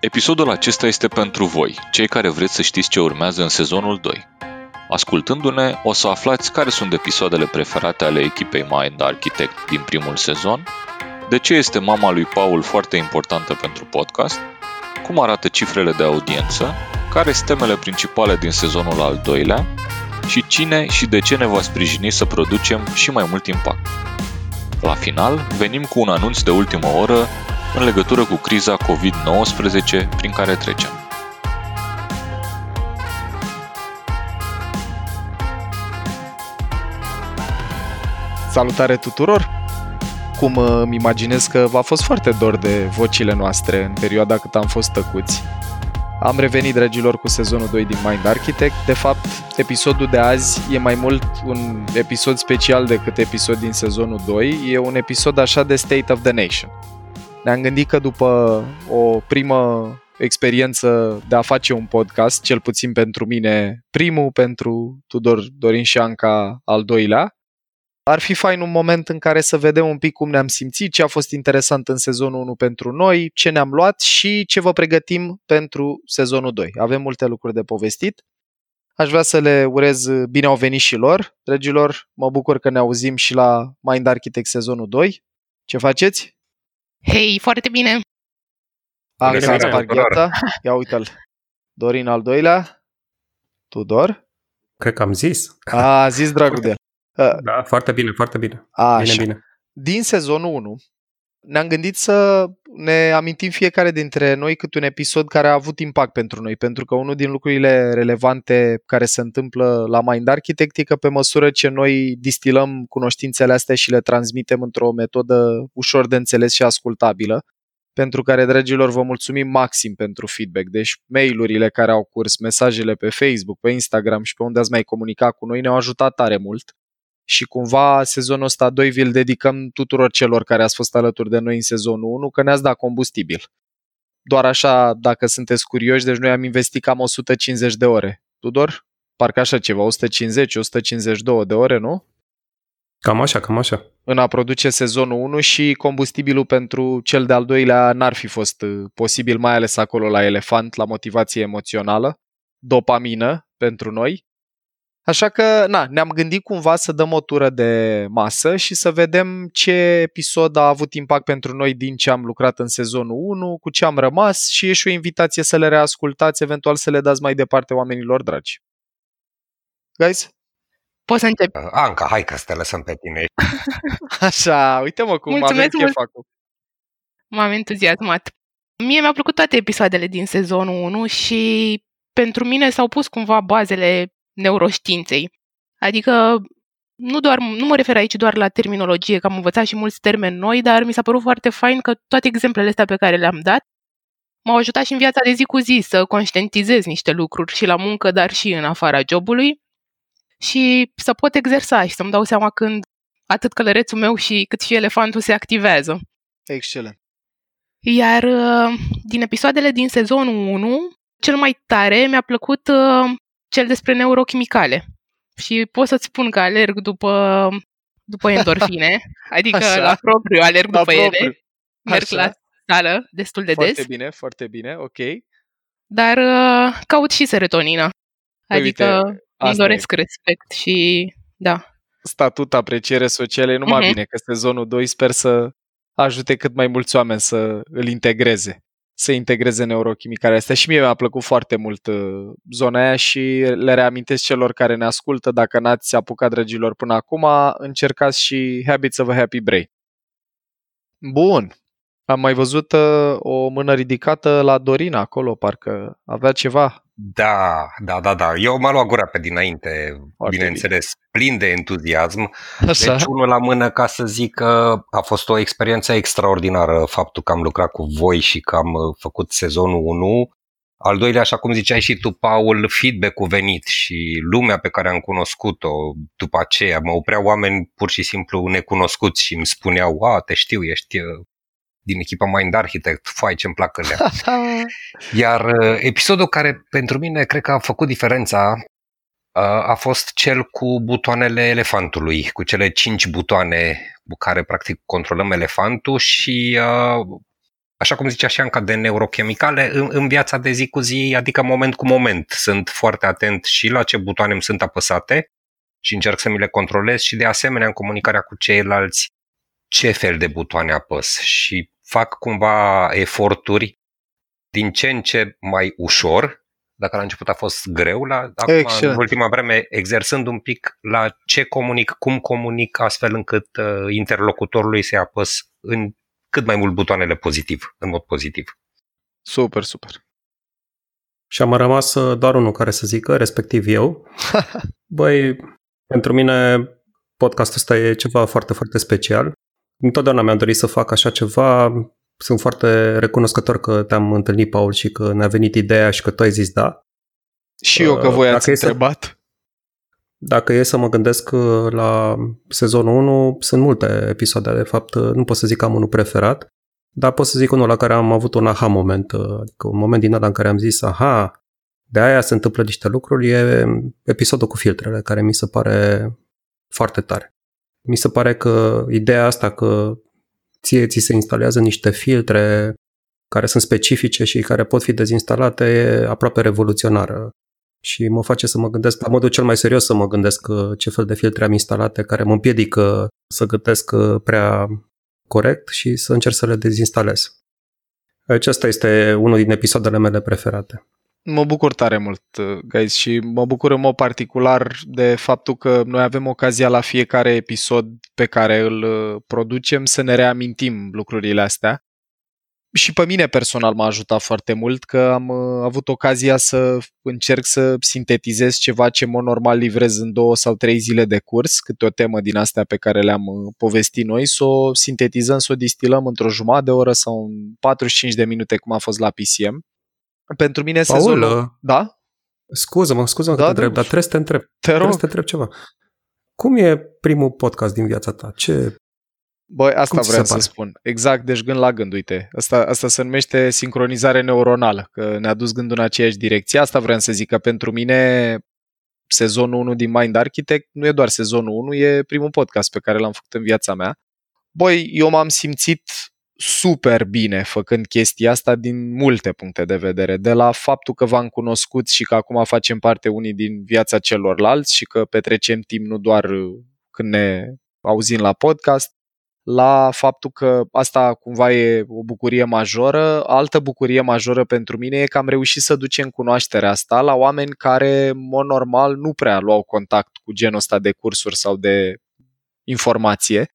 Episodul acesta este pentru voi, cei care vreți să știți ce urmează în sezonul 2. Ascultându-ne, o să aflați care sunt episoadele preferate ale echipei Mind Architect din primul sezon, de ce este mama lui Paul foarte importantă pentru podcast, cum arată cifrele de audiență, care sunt temele principale din sezonul al doilea și cine și de ce ne va sprijini să producem și mai mult impact. La final, venim cu un anunț de ultimă oră în legătură cu criza COVID-19 prin care trecem. Salutare tuturor! Cum îmi imaginez că v-a fost foarte dor de vocile noastre în perioada cât am fost tăcuți. Am revenit, dragilor, cu sezonul 2 din Mind Architect. De fapt, episodul de azi e mai mult un episod special decât episod din sezonul 2. E un episod așa de State of the Nation. Ne-am gândit că după o primă experiență de a face un podcast, cel puțin pentru mine primul, pentru Tudor Dorin și Anca al doilea, ar fi fain un moment în care să vedem un pic cum ne-am simțit, ce a fost interesant în sezonul 1 pentru noi, ce ne-am luat și ce vă pregătim pentru sezonul 2. Avem multe lucruri de povestit. Aș vrea să le urez bine au venit și lor. Dragilor, mă bucur că ne auzim și la Mind Architect sezonul 2. Ce faceți? Hei, foarte bine! Anca Spargheta. Ia uite-l. Dorin al doilea. Tudor. Cred că am zis. A, a zis dragul de el. Da, foarte bine, foarte bine. A, Bine, așa. bine. Din sezonul 1 ne-am gândit să ne amintim fiecare dintre noi cât un episod care a avut impact pentru noi, pentru că unul din lucrurile relevante care se întâmplă la Mind Architect e că pe măsură ce noi distilăm cunoștințele astea și le transmitem într-o metodă ușor de înțeles și ascultabilă, pentru care, dragilor, vă mulțumim maxim pentru feedback. Deci, mail-urile care au curs, mesajele pe Facebook, pe Instagram și pe unde ați mai comunicat cu noi ne-au ajutat tare mult și cumva sezonul ăsta 2 vi-l dedicăm tuturor celor care ați fost alături de noi în sezonul 1, că ne-ați dat combustibil. Doar așa, dacă sunteți curioși, deci noi am investit cam 150 de ore. Tudor? Parcă așa ceva, 150-152 de ore, nu? Cam așa, cam așa. În a produce sezonul 1 și combustibilul pentru cel de-al doilea n-ar fi fost uh, posibil, mai ales acolo la elefant, la motivație emoțională, dopamină pentru noi. Așa că, na, ne-am gândit cumva să dăm o tură de masă și să vedem ce episod a avut impact pentru noi din ce am lucrat în sezonul 1, cu ce am rămas și e și o invitație să le reascultați, eventual să le dați mai departe oamenilor dragi. Guys? Poți să încep. Anca, hai că să te lăsăm pe tine. Așa, uite-mă cum Mulțumesc avem chef mult. acum. M-am entuziasmat. Mie mi-au plăcut toate episoadele din sezonul 1 și pentru mine s-au pus cumva bazele neuroștiinței. Adică nu, doar, nu mă refer aici doar la terminologie, că am învățat și mulți termeni noi, dar mi s-a părut foarte fain că toate exemplele astea pe care le-am dat m-au ajutat și în viața de zi cu zi să conștientizez niște lucruri și la muncă, dar și în afara jobului și să pot exersa și să-mi dau seama când atât călărețul meu și cât și elefantul se activează. Excelent. Iar uh, din episoadele din sezonul 1, cel mai tare mi-a plăcut uh, cel despre neurochimicale. Și pot să-ți spun că alerg după, după endorfine, adică Așa. la propriu alerg La după propriu. ele, merg Așa. la sală destul de Foarte des, bine, foarte bine, ok. dar uh, caut și serotonină. Păi Adică uite, îmi asta doresc respect și da. statut apreciere sociale, e numai Mhm. bine că sezonul 2 sper să ajute cât mai mulți oameni să îl integreze, să integreze neurochimicarea astea. Și mie mi-a plăcut foarte mult uh, zona aia și le reamintesc celor care ne ascultă, dacă n-ați apucat, dragilor, până acum, încercați și Habits of a Happy Brain. Bun. Am mai văzut uh, o mână ridicată la Dorina acolo, parcă avea ceva. Da, da, da, da. Eu m-am luat gura pe dinainte, Foarte bineînțeles, plin de entuziasm. Așa. Deci unul la mână ca să zic că a fost o experiență extraordinară faptul că am lucrat cu voi și că am uh, făcut sezonul 1. Al doilea, așa cum ziceai și tu, Paul, feedback-ul venit și lumea pe care am cunoscut-o după aceea, mă opreau oameni pur și simplu necunoscuți și îmi spuneau, a, te știu, ești uh, din echipa Mind Architect, fai ce-mi plac alea. Iar uh, episodul care pentru mine cred că a făcut diferența uh, a fost cel cu butoanele elefantului, cu cele cinci butoane cu care practic controlăm elefantul și uh, așa cum zicea și Anca, de neurochimicale în, în viața de zi cu zi, adică moment cu moment. Sunt foarte atent și la ce butoane îmi sunt apăsate și încerc să mi le controlez și de asemenea în comunicarea cu ceilalți ce fel de butoane apăs și fac cumva eforturi din ce în ce mai ușor, dacă la început a fost greu, la, acum, Excellent. în ultima vreme, exersând un pic la ce comunic, cum comunic, astfel încât uh, interlocutorului să apăs în cât mai mult butoanele pozitiv, în mod pozitiv. Super, super. Și am rămas uh, doar unul care să zică, respectiv eu. Băi, pentru mine podcastul ăsta e ceva foarte, foarte special. Întotdeauna mi-am dorit să fac așa ceva. Sunt foarte recunoscător că te-am întâlnit, Paul, și că ne-a venit ideea și că tu ai zis da. Și eu că Uh, voi dacă ați e să- întrebat. Dacă e să mă gândesc uh, la sezonul 1, sunt multe episoade, de fapt, uh, nu pot să zic că am unul preferat, dar pot să zic unul la care am avut un aha moment, uh, adică un moment din ăla în care am zis, aha, de aia se întâmplă niște lucruri, e episodul cu filtrele, care mi se pare foarte tare. Mi se pare că ideea asta că ție ți se instalează niște filtre care sunt specifice și care pot fi dezinstalate e aproape revoluționară și mă face să mă gândesc, la modul cel mai serios să mă gândesc uh, ce fel de filtre am instalate care mă împiedică să gândesc uh, prea corect și să încerc să le dezinstalez. Acesta este unul din episoadele mele preferate. Mă bucur tare mult, uh, guys, și mă bucur în mod particular de faptul că noi avem ocazia la fiecare episod pe care îl uh, producem să ne reamintim lucrurile astea. Și pe mine personal m-a ajutat foarte mult că am uh, avut ocazia să încerc să sintetizez ceva ce mă normal livrez în două sau trei zile de curs, câte o temă din astea pe care le-am uh, povestit noi, să o sintetizăm, să o distilăm într-o jumătate de oră sau în 45 de minute cum a fost la PCM. Pentru mine Paul, sezonul... uh, Da? Scuză-mă, scuză-mă Da, că te da, întreb, dar trebuie să te întreb. Te Trebuie rog. să te întreb ceva. Cum e primul podcast din viața ta? Ce... Băi, asta Cum ți vreau se să pare? spun. Exact, deci gând la gând, uite. Asta, asta se numește sincronizare neuronală, că ne-a dus gândul în aceeași direcție. Asta vreau să zic, că pentru mine sezonul 1 din Mind Architect nu e doar sezonul 1, e primul podcast pe care l-am făcut în viața mea. Băi, eu m-am simțit super bine făcând chestia asta din multe puncte de vedere. De la faptul că v-am cunoscut și că acum facem parte unii din viața celorlalți și că petrecem timp nu doar uh, când ne auzim la podcast, la faptul că asta cumva e o bucurie majoră. Altă bucurie majoră pentru mine e că am reușit să ducem cunoașterea asta la oameni care, în mod normal, nu prea luau contact cu genul ăsta de cursuri sau de informație.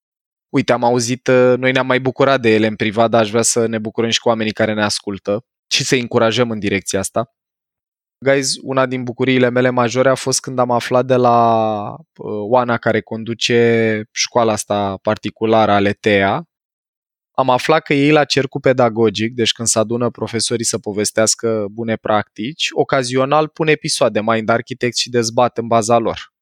Uite, am auzit, uh, noi ne-am mai bucurat de ele în privat, dar aș vrea să ne bucurăm și cu oamenii care ne ascultă și să-i încurajăm în direcția asta. Guys, una din bucuriile mele majore a fost când am aflat de la uh, Oana care conduce școala asta particulară Aletea. Am aflat că ei la cercul pedagogic, deci când se adună profesorii să povestească bune practici, ocazional pun episoade Mind Architect și dezbat în baza lor.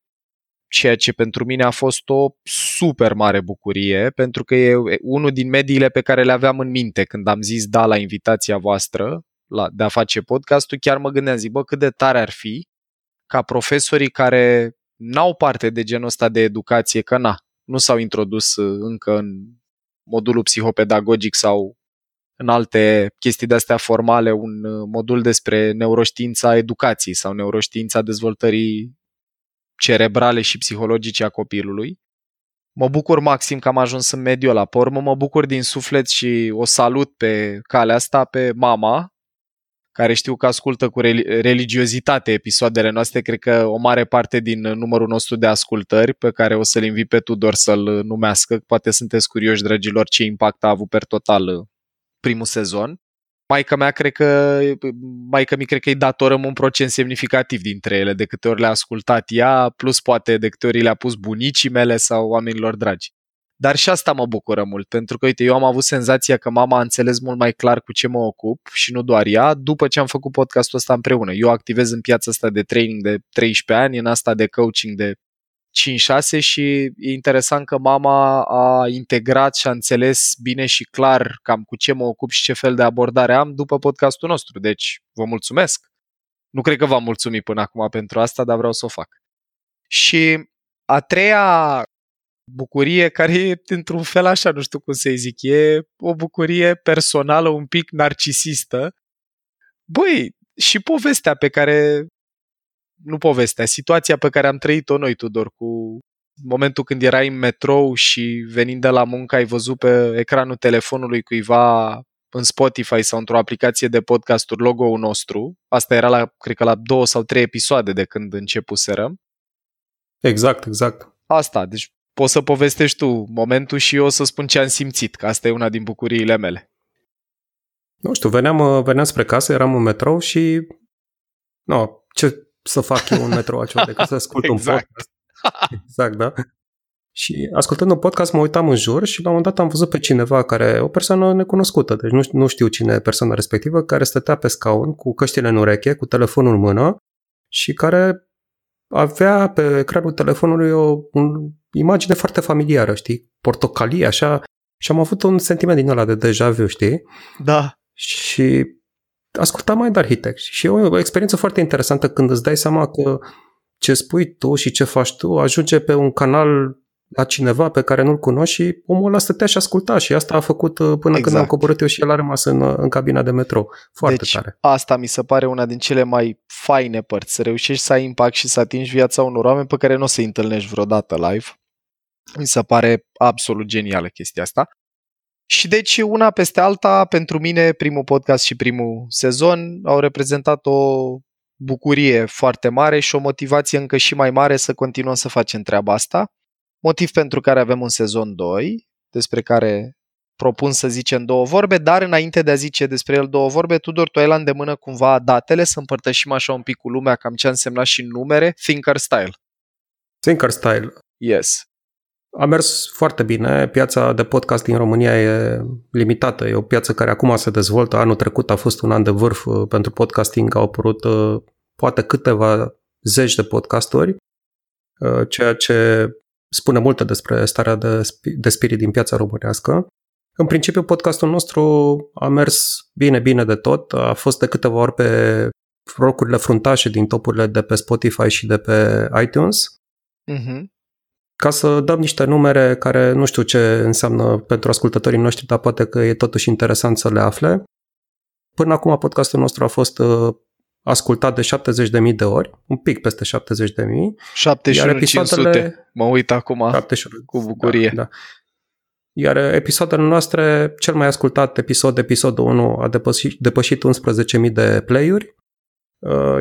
Ceea ce pentru mine a fost o super mare bucurie, pentru că e unul din mediile pe care le aveam în minte când am zis da la invitația voastră la, de a face podcastul, chiar mă gândeam, zic, bă, cât de tare ar fi ca profesorii care n-au parte de genul ăsta de educație, că na, nu s-au introdus uh, încă în modulul psihopedagogic sau în alte chestii de-astea formale, un uh, modul despre neuroștiința educației sau neuroștiința dezvoltării cerebrale și psihologice a copilului. Mă bucur maxim că am ajuns în mediul ăla. Pe urmă mă bucur din suflet și o salut pe calea asta pe mama, care știu că ascultă cu religiozitate episoadele noastre, cred că o mare parte din numărul nostru de ascultări, pe care o să-l invit pe Tudor să-l numească. Poate sunteți curioși, dragilor, ce impact a avut per total primul sezon. Maica mea, cred că, maica mi cred că îi datorăm un procent semnificativ dintre ele, de câte ori le-a ascultat ea, plus poate de câte ori le-a pus bunicii mele sau oamenilor dragi. Dar și asta mă bucură mult, pentru că, uite, eu am avut senzația că mama a înțeles mult mai clar cu ce mă ocup și nu doar ea, după ce am făcut podcastul ăsta împreună. Eu activez în piața asta de training de 13 ani, în asta de coaching de 5-6 și e interesant că mama a integrat și a înțeles bine și clar cam cu ce mă ocup și ce fel de abordare am după podcastul nostru. Deci, vă mulțumesc! Nu cred că v-am mulțumit până acum pentru asta, dar vreau să o fac. Și a treia bucurie care e într-un fel așa, nu știu cum să-i zic, e o bucurie personală un pic narcisistă. Băi, și povestea pe care, nu povestea, situația pe care am trăit-o noi, Tudor, cu momentul când erai în metrou și venind de la muncă ai văzut pe ecranul telefonului cuiva în Spotify sau într-o aplicație de podcasturi logo-ul nostru. Asta era la, cred că la două sau trei episoade de când începuserăm. Exact, exact. Asta, deci poți să povestești tu momentul și eu o să spun ce am simțit, că asta e una din bucuriile mele. Nu știu, veneam, veneam spre casă, eram în metrou și no, ce să fac eu în metrou altceva decât să ascult exact. un podcast. Exact, da. Și ascultând un podcast mă uitam în jur și la un moment dat am văzut pe cineva care, o persoană necunoscută, deci nu, nu știu cine e persoana respectivă, care stătea pe scaun cu căștile în ureche, cu telefonul în mână și care avea pe ecranul telefonului o un, imagine foarte familiară, știi? Portocalie, așa. Și am avut un sentiment din ăla de deja vu, știi? Da. Și ascultam mai Architect. Și e o, o experiență foarte interesantă când îți dai seama că ce spui tu și ce faci tu ajunge pe un canal la cineva pe care nu-l cunoști și omul ăla stătea și asculta și asta a făcut uh, până exact. când am coborât eu și el a rămas în, uh, în cabina de metrou. Foarte deci, tare. asta mi se pare una din cele mai faine părți, să reușești să ai impact și să atingi viața unor oameni pe care nu o să-i întâlnești vreodată live. Mi se pare absolut genială chestia asta. Și deci una peste alta, pentru mine, primul podcast și primul sezon au reprezentat o bucurie foarte mare și o motivație încă și mai mare să continuăm să facem treaba asta motiv pentru care avem un sezon 2, despre care propun să zicem două vorbe, dar înainte de a zice despre el două vorbe, Tudor, tu ai la îndemână cumva datele, să împărtășim așa un pic cu lumea cam ce a însemnat și numere, Thinker Style. Thinker Style. Yes. A mers foarte bine. Piața de podcast din România e limitată. E o piață care acum se dezvoltă. Anul trecut a fost un an de vârf uh, pentru podcasting. Au apărut uh, poate câteva zeci de podcastori, uh, ceea ce spune multe despre starea de, de spirit din piața românească. În principiu, podcastul nostru a mers bine, bine de tot. A fost de câteva ori pe rocurile fruntașe din topurile de pe Spotify și de pe iTunes. Uh-huh. Ca să dăm niște numere care nu știu ce înseamnă pentru ascultătorii noștri, dar poate că e totuși interesant să le afle. Până acum podcastul nostru a fost uh, ascultat de 70.000 de ori, un pic peste 70.000. 71.500, mă uit acum 71, cu bucurie. Da, da. Iar episoadele noastre, cel mai ascultat episod, episodul 1, a depășit, depășit 11.000 de play-uri, uh,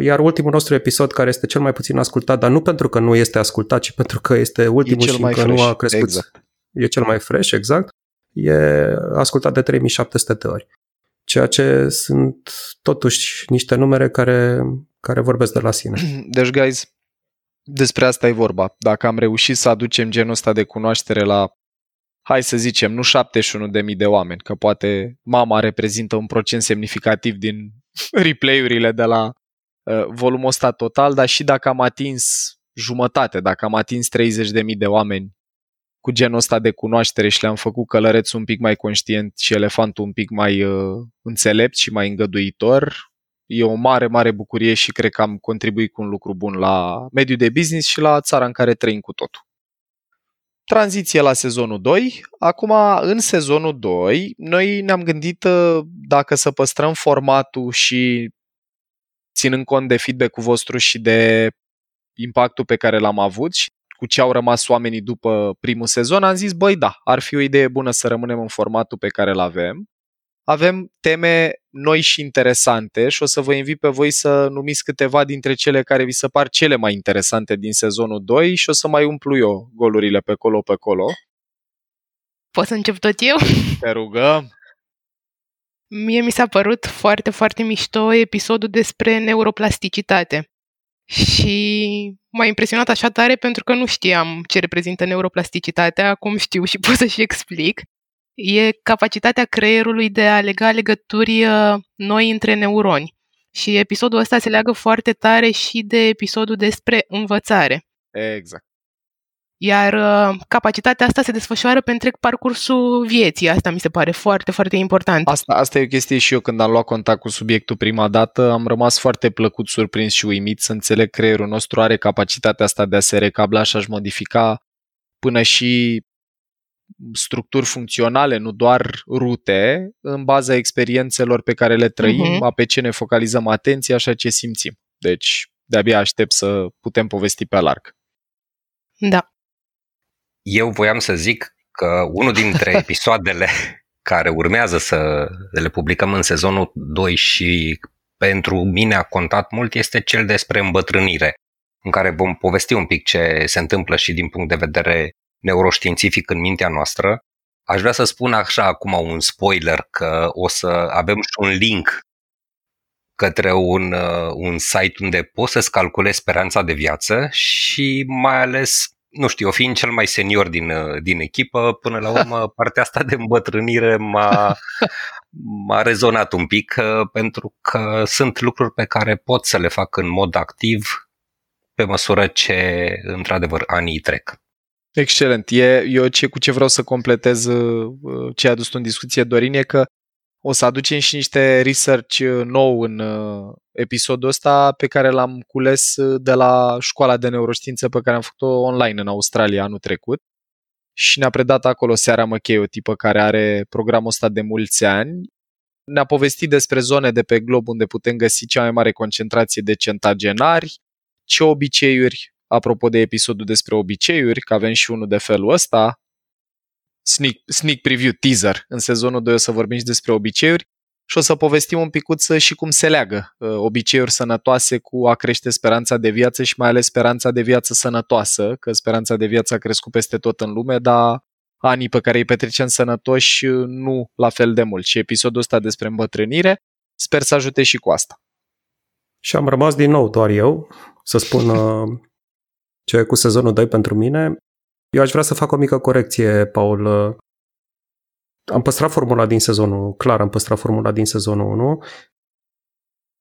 iar ultimul nostru episod, care este cel mai puțin ascultat, dar nu pentru că nu este ascultat, ci pentru că este ultimul și încă fresh. nu a crescut. Exact. E cel mai fresh, exact. E ascultat de 3700 de ori ceea ce sunt totuși niște numere care, care vorbesc de la sine. Deci, guys, despre asta e vorba. Dacă am reușit să aducem genul ăsta de cunoaștere la, hai să zicem, nu 71.000 de oameni, că poate mama reprezintă un procent semnificativ din replay-urile de la uh, volumul ăsta total, dar și dacă am atins jumătate, dacă am atins 30.000 de oameni cu genul ăsta de cunoaștere și le-am făcut călărețul un pic mai conștient și elefantul un pic mai uh, înțelept și mai îngăduitor. E o mare, mare bucurie și cred că am contribuit cu un lucru bun la mediul de business și la țara în care trăim cu totul. Tranziție la sezonul 2. Acum, în sezonul 2, noi ne-am gândit uh, dacă să păstrăm formatul și ținând cont de feedback-ul vostru și de impactul pe care l-am avut și cu ce au rămas oamenii după primul sezon, am zis, băi, da, ar fi o idee bună să rămânem în formatul pe care îl avem. Avem teme noi și interesante și o să vă invit pe voi să numiți câteva dintre cele care vi se par cele mai interesante din sezonul 2 și o să mai umplu eu golurile pe colo pe colo. Pot să încep tot eu? Te rugăm! Mie mi s-a părut foarte, foarte mișto episodul despre neuroplasticitate. Și m-a impresionat așa tare pentru că nu știam ce reprezintă neuroplasticitatea, acum știu și pot să și explic. E capacitatea creierului de a lega legături uh, noi între neuroni. Și episodul ăsta se leagă foarte tare și de episodul despre învățare. Exact. Iar uh, capacitatea asta se desfășoară pe întreg parcursul vieții. Asta mi se pare foarte, foarte important. Asta, asta e o chestie și eu când am luat contact cu subiectul prima dată, am rămas foarte plăcut, surprins și uimit să înțeleg creierul nostru are capacitatea asta de a se recabla și a-și modifica până și structuri funcționale, nu doar rute, în baza experiențelor pe care le trăim, uh-huh. pe ce ne focalizăm atenția și ce simțim. Deci, de-abia aștept să putem povesti pe larg. Da. Eu voiam să zic că unul dintre episoadele care urmează să le publicăm în sezonul 2 și pentru mine a contat mult este cel despre îmbătrânire, în care vom povesti un pic ce se întâmplă și din punct de vedere neuroștiințific în mintea noastră. Aș vrea să spun așa acum un spoiler că o să avem și un link către un, uh, un site unde poți să-ți calculezi speranța de viață și mai ales, nu știu, eu fiind cel mai senior din, uh, din echipă, până la urmă partea asta de îmbătrânire m-a, m-a rezonat un pic uh, pentru că sunt lucruri pe care pot să le fac în mod activ pe măsură ce, într-adevăr, anii trec. Excelent. E, eu ce, cu ce vreau să completez ce a adus în discuție Dorin e că o să aducem și niște research uh, nou în uh, episodul ăsta pe care l-am cules uh, de la școala de neuroștiință pe care am făcut-o online în Australia anul trecut și ne-a predat acolo Seara Măchei, o tipă care are programul ăsta de mulți ani. Ne-a povestit despre zone de pe glob unde putem găsi cea mai mare concentrație de centagenari, ce obiceiuri, apropo de episodul despre obiceiuri, că avem și unul de felul ăsta, sneak, sneak preview, teaser. În sezonul 2 o să vorbim și despre obiceiuri și o să povestim un picuț și cum se leagă uh, obiceiuri sănătoase cu a crește speranța de viață și mai ales speranța de viață sănătoasă, că speranța de viață a crescut peste tot în lume, dar anii pe care îi petrecem sănătoși uh, nu la fel de mult. Și episodul ăsta despre îmbătrânire sper să ajute și cu asta. Și am rămas din nou doar eu să spun uh, ce e cu sezonul 2 pentru mine. Eu aș vrea să fac o mică corecție, Paul. Am păstrat formula din sezonul, clar am păstrat formula din sezonul 1.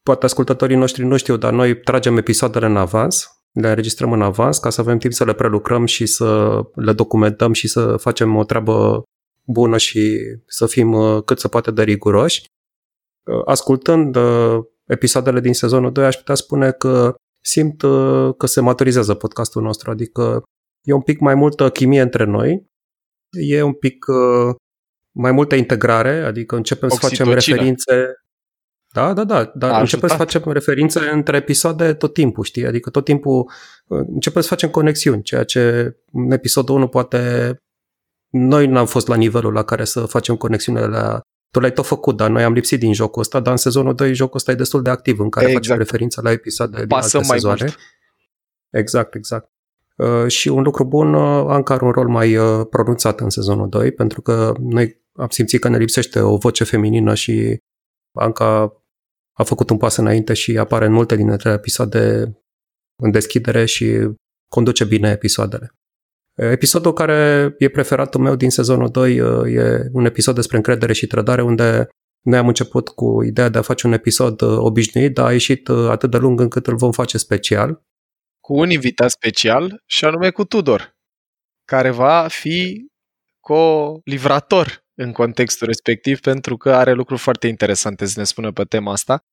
Poate ascultătorii noștri nu știu, dar noi tragem episoadele în avans, le înregistrăm în avans ca să avem timp să le prelucrăm și să le documentăm și să facem o treabă bună și să fim uh, cât se poate de riguroși. Uh, ascultând uh, episoadele din sezonul 2, aș putea spune că simt că se maturizează podcastul nostru, adică e un pic mai multă chimie între noi, e un pic uh, mai multă integrare, adică începem Oxitocină. să facem referințe da, da, da, dar începem să facem referințe între episoade tot timpul, știi? Adică tot timpul uh, începem să facem conexiuni, ceea ce în episodul 1 poate noi n-am fost la nivelul la care să facem conexiunile la tu l-ai tot făcut, dar noi am lipsit din jocul ăsta, dar în sezonul 2 jocul ăsta e destul de activ, în care exact. facem referință la episoade din alte mai sezoane. Mult. Exact, exact. Uh, și un lucru bun, uh, Anca are un rol mai uh, pronunțat în sezonul 2, pentru că noi am simțit că ne lipsește o voce feminină și Anca a făcut un pas înainte și apare în multe dintre episoade în deschidere și conduce bine episoadele. Episodul care e preferatul meu din sezonul 2 e un episod despre încredere și trădare unde noi am început cu ideea de a face un episod obișnuit, dar a ieșit atât de lung încât îl vom face special cu un invitat special și anume cu Tudor, care va fi co-livrator în contextul respectiv pentru că are lucruri foarte interesante să ne spună pe tema asta.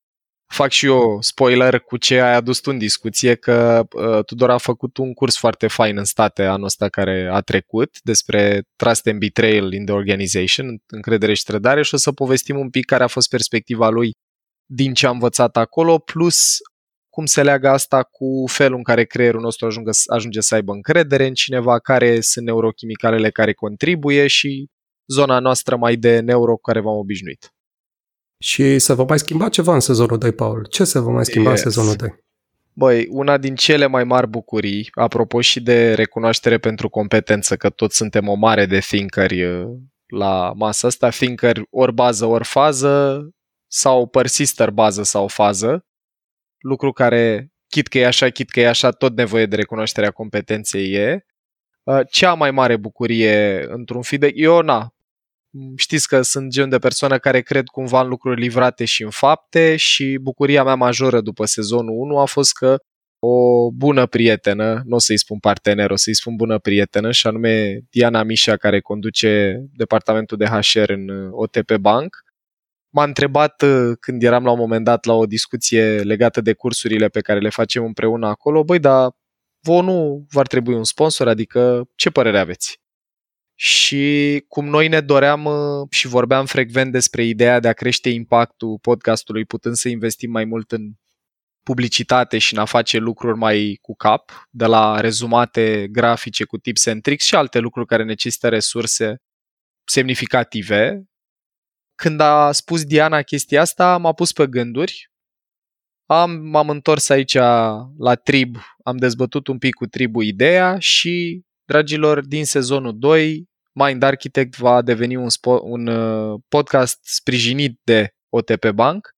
Fac și eu spoiler cu ce ai adus tu în discuție că uh, Tudor a făcut un curs foarte fain în state anul ăsta care a trecut despre Trust and Betrayal in the Organization, încredere și trădare și o să povestim un pic care a fost perspectiva lui din ce a învățat acolo, plus cum se leagă asta cu felul în care creierul nostru ajunge, ajunge să aibă încredere în cineva, care sunt neurochimicalele care contribuie și zona noastră mai de neuro cu care v-am obișnuit. Și se va mai schimba ceva în sezonul 2, Paul? Ce se va mai schimba yes. în sezonul 2? Băi, una din cele mai mari bucurii, apropo și de recunoaștere pentru competență, că toți suntem o mare de thinkeri uh, la masa asta, thinker ori bază, ori fază, sau persister bază sau fază, lucru care, chit că e așa, chit că e așa, tot nevoie de recunoașterea competenței e. Uh, cea mai mare bucurie într-un feedback, eu na, știți că sunt genul de persoană care cred cumva în lucruri livrate și în fapte și bucuria mea majoră după sezonul 1 a fost că o bună prietenă, nu o să-i spun partener, o să-i spun bună prietenă, și anume Diana Mișa, care conduce departamentul de HR în OTP Bank, m-a întrebat uh, când eram la un moment dat la o discuție legată de cursurile pe care le facem împreună acolo, băi, dar vă nu v-ar trebui un sponsor, adică ce părere aveți? Și cum noi ne doream uh, și vorbeam frecvent despre ideea de a crește impactul podcastului, putând să investim mai mult în publicitate și în a face lucruri mai cu cap, de la rezumate grafice cu tips and tricks și alte lucruri care necesită resurse semnificative. Când a spus Diana chestia asta, m-a pus pe gânduri. Am, m-am întors aici la trib, am dezbătut un pic cu tribul ideea și, dragilor, din sezonul 2, Mind Architect va deveni un, spo- un uh, podcast sprijinit de OTP Bank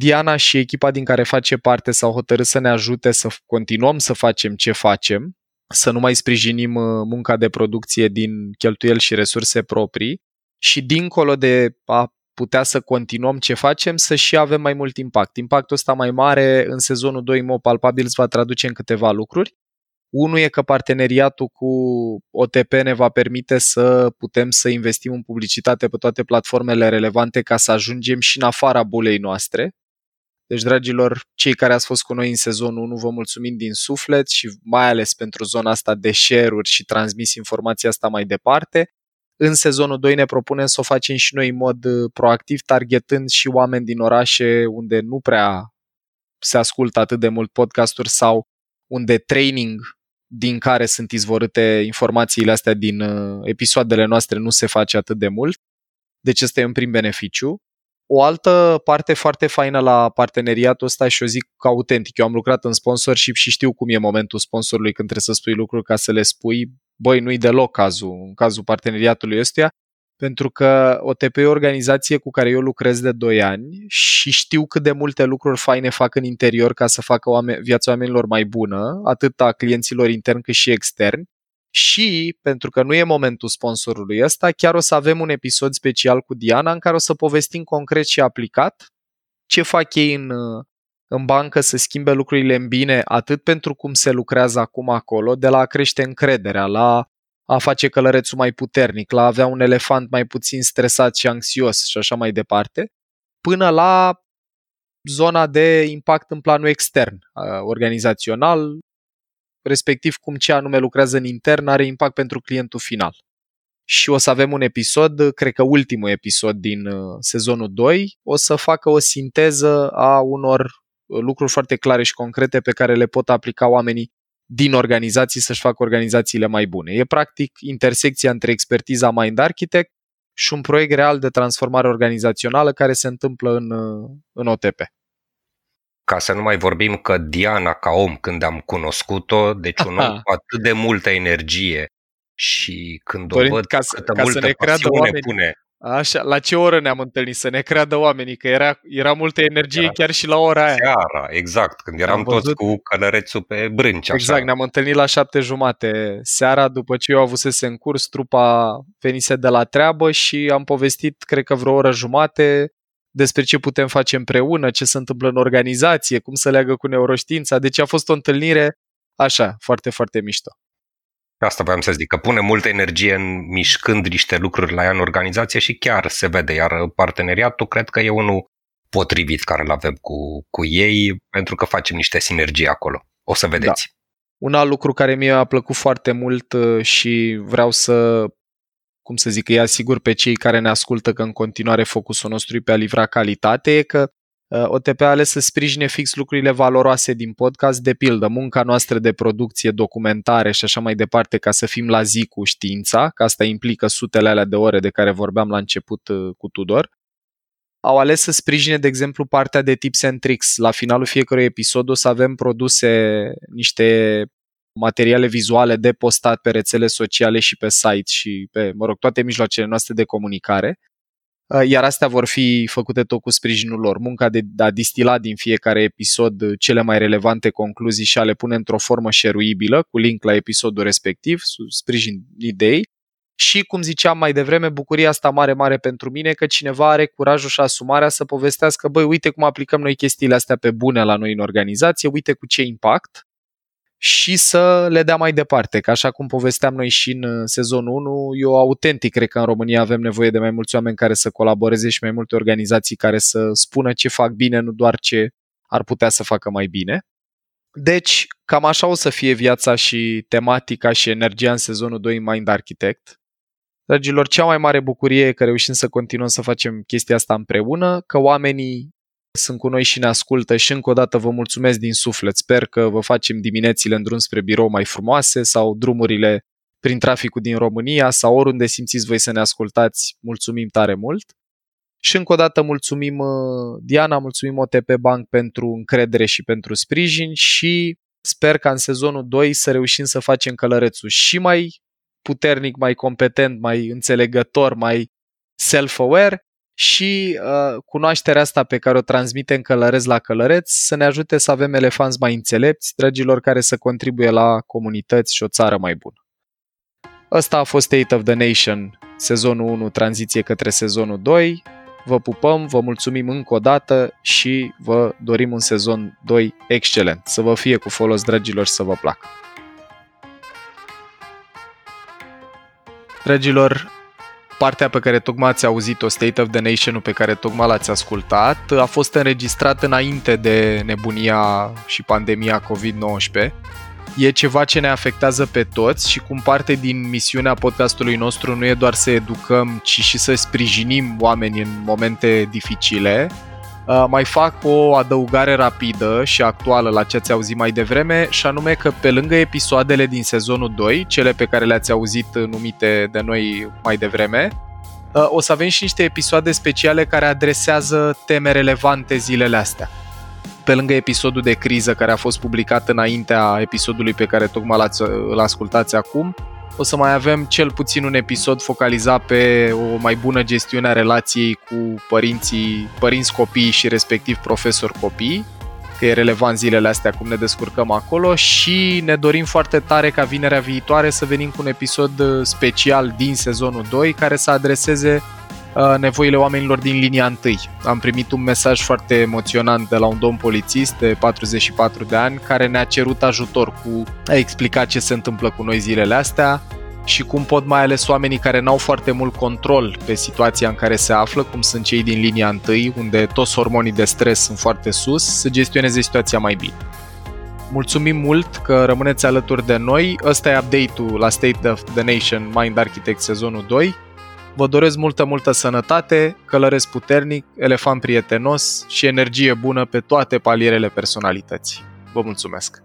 Diana și echipa din care face parte s-au hotărât să ne ajute să continuăm să facem ce facem, să nu mai sprijinim uh, munca de producție din cheltuieli și resurse proprii și dincolo de a putea să continuăm ce facem, să și avem mai mult impact. Impactul ăsta mai mare în sezonul 2 Mo Palpabil va traduce în câteva lucruri. Unul e că parteneriatul cu OTP ne va permite să putem să investim în publicitate pe toate platformele relevante ca să ajungem și în afara bulei noastre, deci, dragilor, cei care ați fost cu noi în sezonul 1, vă mulțumim din suflet și mai ales pentru zona asta de share-uri și transmis informația asta mai departe. În sezonul 2 ne propunem să o facem și noi în mod uh, proactiv, targetând și oameni din orașe unde nu prea se ascultă atât de mult podcasturi sau unde training din care sunt izvorâte informațiile astea din uh, episoadele noastre nu se face atât de mult. Deci ăsta e un prim beneficiu. O altă parte foarte faină la parteneriatul ăsta și o zic ca autentic. Eu am lucrat în sponsorship și știu cum e momentul sponsorului când trebuie să spui lucruri ca să le spui. Băi, nu-i deloc cazul, în cazul parteneriatului ăstuia, pentru că OTP e o organizație cu care eu lucrez de 2 ani și știu cât de multe lucruri faine fac în interior ca să facă oameni, viața oamenilor mai bună, atât a clienților interni cât și externi. Și, pentru că nu e momentul sponsorului ăsta, chiar o să avem un episod special cu Diana în care o să povestim concret și aplicat ce fac ei în, în bancă să schimbe lucrurile în bine, atât pentru cum se lucrează acum acolo, de la a crește încrederea, la a face călărețul mai puternic, la a avea un elefant mai puțin stresat și anxios și așa mai departe, până la zona de impact în planul extern, organizațional, respectiv cum ce anume lucrează în intern are impact pentru clientul final. Și o să avem un episod, cred că ultimul episod din uh, sezonul 2, o să facă o sinteză a unor uh, lucruri foarte clare și concrete pe care le pot aplica oamenii din organizații să-și facă organizațiile mai bune. E practic intersecția între expertiza Mind Architect și un proiect real de transformare organizațională care se întâmplă în, uh, în OTP. Ca să nu mai vorbim că Diana, ca om, când am cunoscut-o, deci un om cu atât de multă energie și când Dorin, o văd ca să, câtă ca multă să ne creadă pasiune oamenii. pune. Așa, la ce oră ne-am întâlnit? Să ne creadă oamenii că era, era multă energie Era chiar și la ora aia. Seara, exact, când eram Am toți văzut. cu călărețul pe brânci. Așa. Exact, ne-am întâlnit la șapte jumate seara, după ce eu avusese în curs, trupa venise de la treabă și am povestit, cred că vreo oră jumate, despre ce putem face împreună, ce se întâmplă în organizație, cum să leagă cu neuroștiința. Deci a fost o întâlnire așa, foarte, foarte mișto. Asta voiam să zic, că pune multă energie în mișcând niște lucruri la ea în organizație și chiar se vede, iar parteneriatul cred că e unul potrivit care îl avem cu, cu ei, pentru că facem niște sinergii acolo. O să vedeți. Un alt lucru care mie a plăcut foarte mult uh, și vreau să, cum să zic, îi asigur pe cei care ne ascultă că în continuare focusul nostru e pe a livra calitate, e că uh, OTP a ales să sprijine fix lucrurile valoroase din podcast, de pildă munca noastră de producție, documentare și așa mai departe, ca să fim la zi cu știința, că asta implică sutele alea de ore de care vorbeam la început uh, cu Tudor. Au ales să sprijine, de exemplu, partea de tips and tricks. La finalul fiecărui episod o să avem produse niște materiale vizuale de postat pe rețele sociale și pe site și pe, mă rog, toate mijloacele noastre de comunicare. Uh, Iar astea vor fi făcute tot cu sprijinul lor. Munca de a distila din fiecare episod cele mai relevante concluzii și a le pune într-o formă șeruibilă, cu link la episodul respectiv, sprijin idei. Și, cum ziceam mai devreme, bucuria asta mare, mare pentru mine că cineva are curajul și asumarea să povestească, băi, uite cum aplicăm noi chestiile astea pe bune la noi în organizație, uite cu ce impact și să le dea mai departe. Că așa cum povesteam noi și în uh, sezonul 1, eu autentic cred că în România avem nevoie de mai mulți oameni care să colaboreze și mai multe organizații care să spună ce fac bine, nu doar ce ar putea să facă mai bine. Deci, cam așa o să fie viața și tematica și energia în sezonul 2 Mind Architect. Dragilor, cea mai mare bucurie e că reușim să continuăm să facem chestia asta împreună, că oamenii sunt cu noi și ne ascultă și încă o dată vă mulțumesc din suflet. Sper că vă facem diminețile în drum spre birou mai frumoase sau drumurile prin traficul din România sau oriunde simțiți voi să ne ascultați. Mulțumim tare mult! Și încă o dată mulțumim uh, Diana, mulțumim OTP Bank pentru încredere și pentru sprijin și sper ca în sezonul 2 să reușim să facem călărețul și mai puternic, mai competent, mai înțelegător, mai self-aware și uh, cunoașterea asta pe care o transmitem călăreț la călăreț să ne ajute să avem elefanți mai înțelepți, dragilor, care să contribuie la comunități și o țară mai bună. Ăsta a fost State of the Nation, sezonul 1, tranziție către sezonul 2. Vă pupăm, vă mulțumim încă o dată și vă dorim un sezon 2 excelent. Să vă fie cu folos, dragilor, și să vă placă. Dragilor, partea pe care tocmai ați auzit-o, State of the Nation-ul pe care tocmai l-ați ascultat, a fost înregistrat înainte de nebunia și pandemia COVID-19. E ceva ce ne afectează pe toți și cum parte din misiunea podcastului nostru nu e doar să educăm, ci și să sprijinim oamenii în momente dificile, uh, mai fac o adăugare rapidă și actuală la ce ați auzit mai devreme, și anume că pe lângă episoadele din sezonul 2, cele pe care le-ați auzit numite de noi mai devreme, uh, o să avem și niște episoade speciale care adresează teme relevante zilele astea. Pe lângă episodul de criză care a fost publicat înaintea episodului pe care tocmai l-ați, îl ascultați acum, o să mai avem cel puțin un episod focalizat pe o mai bună gestiune a relației cu părinții, părinți-copii și respectiv profesor-copii, că e relevant zilele astea cum ne descurcăm acolo și ne dorim foarte tare ca vinerea viitoare să venim cu un episod special din sezonul 2 care să adreseze Uh, nevoile oamenilor din linia întâi. Am primit un mesaj foarte emoționant de la un domn polițist de 44 de ani care ne-a cerut ajutor cu a explica ce se întâmplă cu noi zilele astea și cum pot mai ales oamenii care n-au foarte mult control pe situația în care se află, cum sunt cei din linia întâi, unde toți hormonii de stres sunt foarte sus, să gestioneze situația mai bine. Mulțumim mult că rămâneți alături de noi. Ăsta e update-ul la State of the Nation Mind Architect sezonul 2 Vă doresc multă, multă sănătate, călăresc puternic, elefant prietenos și energie bună pe toate palierele personalității. Vă mulțumesc!